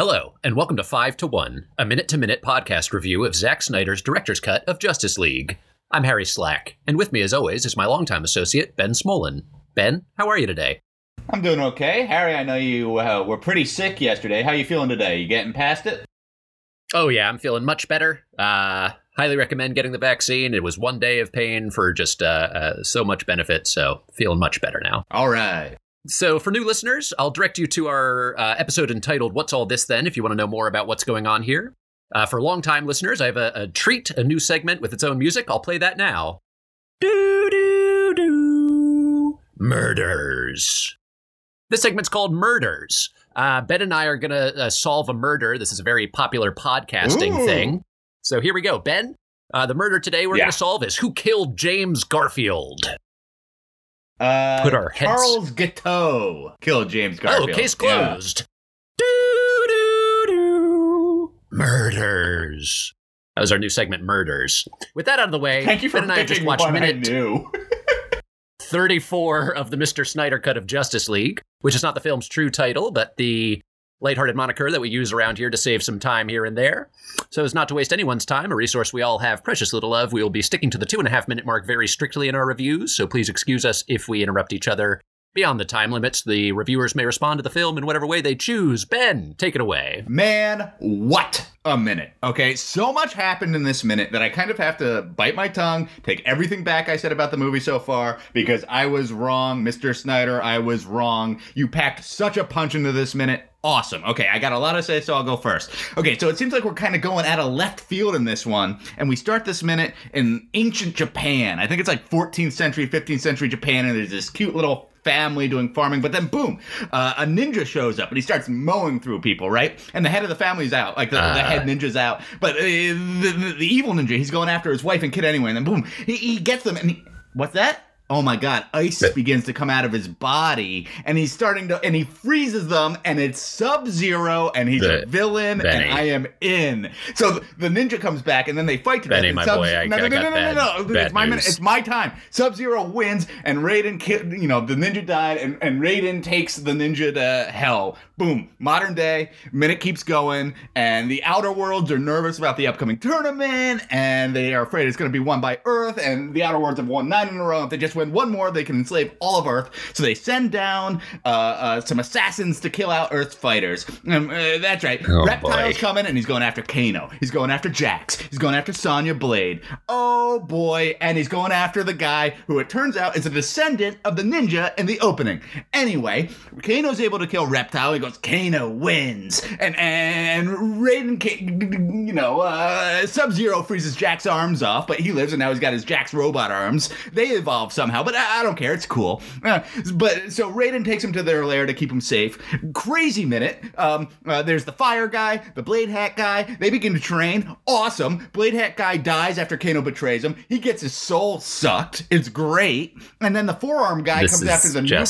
Hello, and welcome to 5 to 1, a minute to minute podcast review of Zack Snyder's director's cut of Justice League. I'm Harry Slack, and with me, as always, is my longtime associate, Ben Smolin. Ben, how are you today? I'm doing okay. Harry, I know you uh, were pretty sick yesterday. How are you feeling today? You getting past it? Oh, yeah, I'm feeling much better. Uh, highly recommend getting the vaccine. It was one day of pain for just uh, uh, so much benefit, so feeling much better now. All right. So, for new listeners, I'll direct you to our uh, episode entitled What's All This Then if you want to know more about what's going on here. Uh, for longtime listeners, I have a, a, treat, a new segment with its own music. I'll play that now. Do, do, do. Murders. This segment's called Murders. Uh, ben and I are going to uh, solve a murder. This is a very popular podcasting Ooh. thing. So, here we go. Ben, uh, the murder today we're Yeah. going to solve is who killed James Garfield? Uh, Put our heads- Charles Guiteau killed James Garfield. Oh, case Yeah. closed. Do, do, do. Murders. That was our new segment, Murders. With that out of the way, Thank you for Ben and I just watched minute knew. 34 of the Mr. Snyder cut of Justice League, which is not the film's true title, but the lighthearted moniker that we use around here to save some time here and there. So as not to waste anyone's time, a resource we all have precious little of, we will be sticking to the two and a half minute mark very strictly in our reviews, so please excuse us if we interrupt each other. Beyond the time limits, the reviewers may respond to the film in whatever way they choose. Ben, take it away. Man, what a minute. Okay, so much happened in this minute that I kind of have to bite my tongue, take everything back I said about the movie so far because I was wrong, Mr. Snyder. I was wrong. You packed such a punch into this minute. Awesome. Okay, I got a lot to say, so I'll go first. Okay, so it seems like we're kind of going out of left field in this one, and we start this minute in ancient Japan. I think it's like 14th century, 15th century Japan, and there's this cute little family doing farming, but then boom, uh, a ninja shows up and he starts mowing through people, right? And the head of the family's out, like the, the Uh. head ninja's out, but uh, the, the, the evil ninja, he's going after his wife and kid anyway, and then boom, he, he gets them, and he, what's that? Oh my god, ice begins to come out of his body, and he's starting to, and he freezes them, and it's Sub Zero, and he's a villain, Benny. and I am in. So the ninja comes back, and then they fight to. Benny, my Sub- boy, I- no, no, I no, no, no, bad- no, It's my minute. news. It's my time. Sub Zero wins, and Raiden, ki- you know, the ninja died, and, and Raiden takes the ninja to hell. Boom. Modern day. Minute keeps going, and the outer worlds are nervous about the upcoming tournament, and they are afraid it's going to be won by Earth, and the outer worlds have won nine in a row. If they just win one more, they can enslave all of Earth. So they send down uh, uh, some assassins to kill out Earth fighters. Um, uh, that's right. Oh, Reptile's boy. coming, and he's going after Kano. He's going after Jax. He's going after Sonya Blade. Oh boy, and he's going after the guy who it turns out is a descendant of the ninja in the opening. Anyway, Kano's able to kill Reptile. He goes, Kano wins, and and Raiden, you know, uh, Sub Zero freezes Jack's arms off, but he lives, and now he's got his Jack's robot arms. They evolve somehow, but I, I don't care. It's cool. Uh, but so Raiden takes him to their lair to keep him safe. Crazy minute. Um, uh, there's the fire guy, the blade hat guy. They begin to train. Awesome. Blade hat guy dies after Kano betrays him. He gets his soul sucked. It's great. And then the forearm guy This comes after the new fella.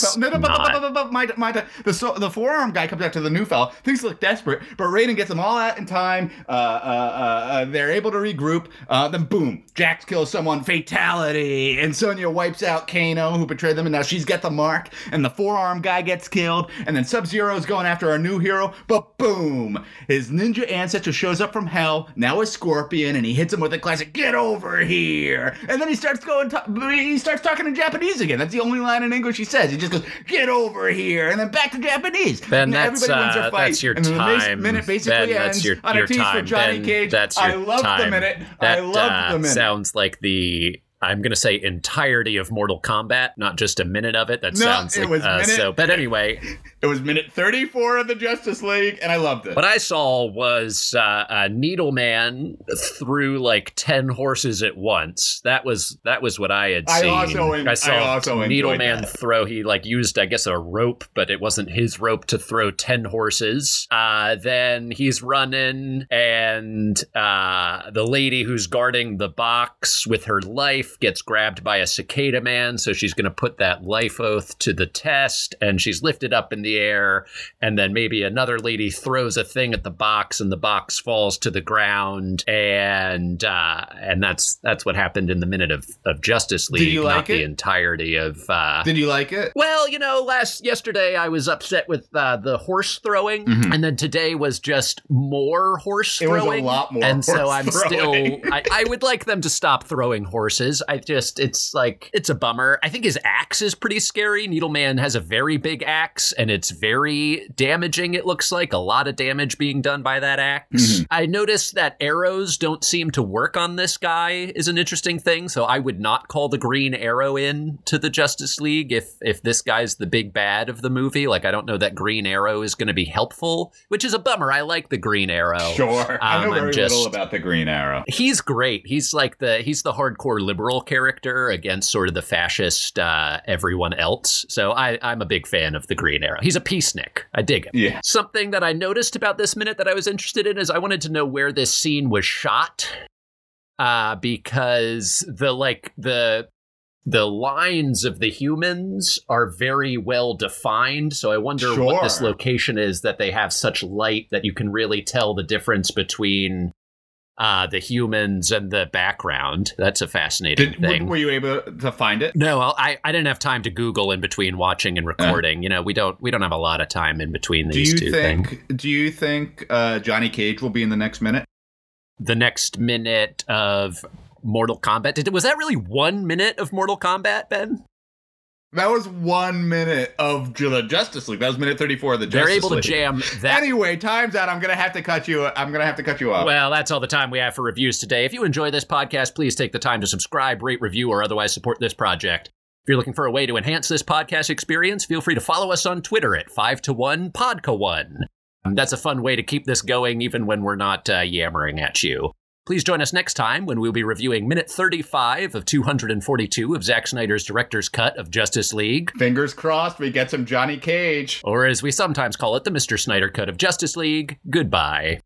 The, forearm guy comes after the new fella. Things look desperate, but Raiden gets them all out in time. Uh, uh, uh, uh, they're able to regroup. Uh, then boom, Jax kills someone. Fatality. And Sonya wipes out Kano, who betrayed them, and now she's got the mark. And the forearm guy gets killed. And then Sub Zero is going after our new hero. But boom, his ninja ancestor shows up from hell. Now a scorpion, and he hits him with a classic "Get over here!" And then he starts going. To- he starts talking in Japanese again. That's the only line in English he says. He just goes, "Get over here!" And then back to Japanese. Ben, And that's, everybody wins uh, their fight. that's your and then the minute basically Ben, that's ends your, on your a tease time. for Johnny Ben, Cage. That's your I love time. the minute. That, I love uh, the minute. sounds like the I'm gonna say entirety of Mortal Kombat, not just a minute of it. That No, sounds it like was uh, minute- so. But anyway, It was minute 34 of the Justice League, and I loved it. what I saw was uh, a Needleman threw like ten horses at once. That was that was what I had I seen. also en- I saw also enjoyed Needleman that. throw. He like used, I guess, a rope, but it wasn't his rope to throw ten horses. Uh, then he's running, and uh, the lady who's guarding the box with her life wife gets grabbed by a cicada man, so she's going to put that life oath to the test, and she's lifted up in the air, and then maybe another lady throws a thing at the box, and the box falls to the ground, and uh, and that's that's what happened in the minute of, of Justice League, you not like the entirety of. Uh, Did you like it? well, you know, last yesterday I was upset with uh, the horse throwing, Mhm. and then today was just more horse It was throwing. a lot more. and so I'm throwing. still. I, I would like them to stop throwing horses. I just, it's like it's a bummer. I think his axe is pretty scary. Needleman has a very big axe, and it's very damaging. It looks like a lot of damage being done by that axe. Mhm. I noticed that arrows don't seem to work on this guy. Is an interesting thing. So I would not call the Green Arrow in to the Justice League if if this guy's the big bad of the movie. Like I don't know that Green Arrow is going to be helpful, which is a bummer. I like the Green Arrow. Sure. I know Um, I'm very just- little about the Green Arrow. He's great. He's like the he's the hardcore liberal character against sort of the fascist uh, everyone else. So I I'm a big fan of the Green Arrow. He's a peacenik. I dig him. Yeah. Something that I noticed about this minute that I was interested in is I wanted to know where this scene was shot. Uh, because the like the the lines of the humans are very well defined. So I wonder what this location is that they have such light that you can really tell the difference between uh, the humans and the background. That's a fascinating Did, thing. were you able to find it? No, I I didn't have time to Google in between watching and recording. You know, we don't we don't have a lot of time in between Do these you two think? things. Do you think uh, Johnny Cage will be in the next minute? The next minute of Mortal Kombat did was that really one minute of Mortal Kombat, Ben? That was one minute of the Justice League. That was minute thirty-four of the Justice League. They're able to League. jam that. Anyway, time's out. I'm gonna have to cut you. I'm gonna have to cut you off. Well, that's all the time we have for reviews today. If you enjoy this podcast, please take the time to subscribe, rate, review, or otherwise support this project. If you're looking for a way to enhance this podcast experience, feel free to follow us on Twitter at 5 to 1 Podca 1. That's a fun way to keep this going even when we're not uh, yammering at you. Please join us next time when we'll be reviewing minute 35 of 242 of Zack Snyder's director's cut of Justice League, Fingers crossed, we get some Johnny Cage. or as we sometimes call it, the Mr. Snyder cut of Justice League. Goodbye.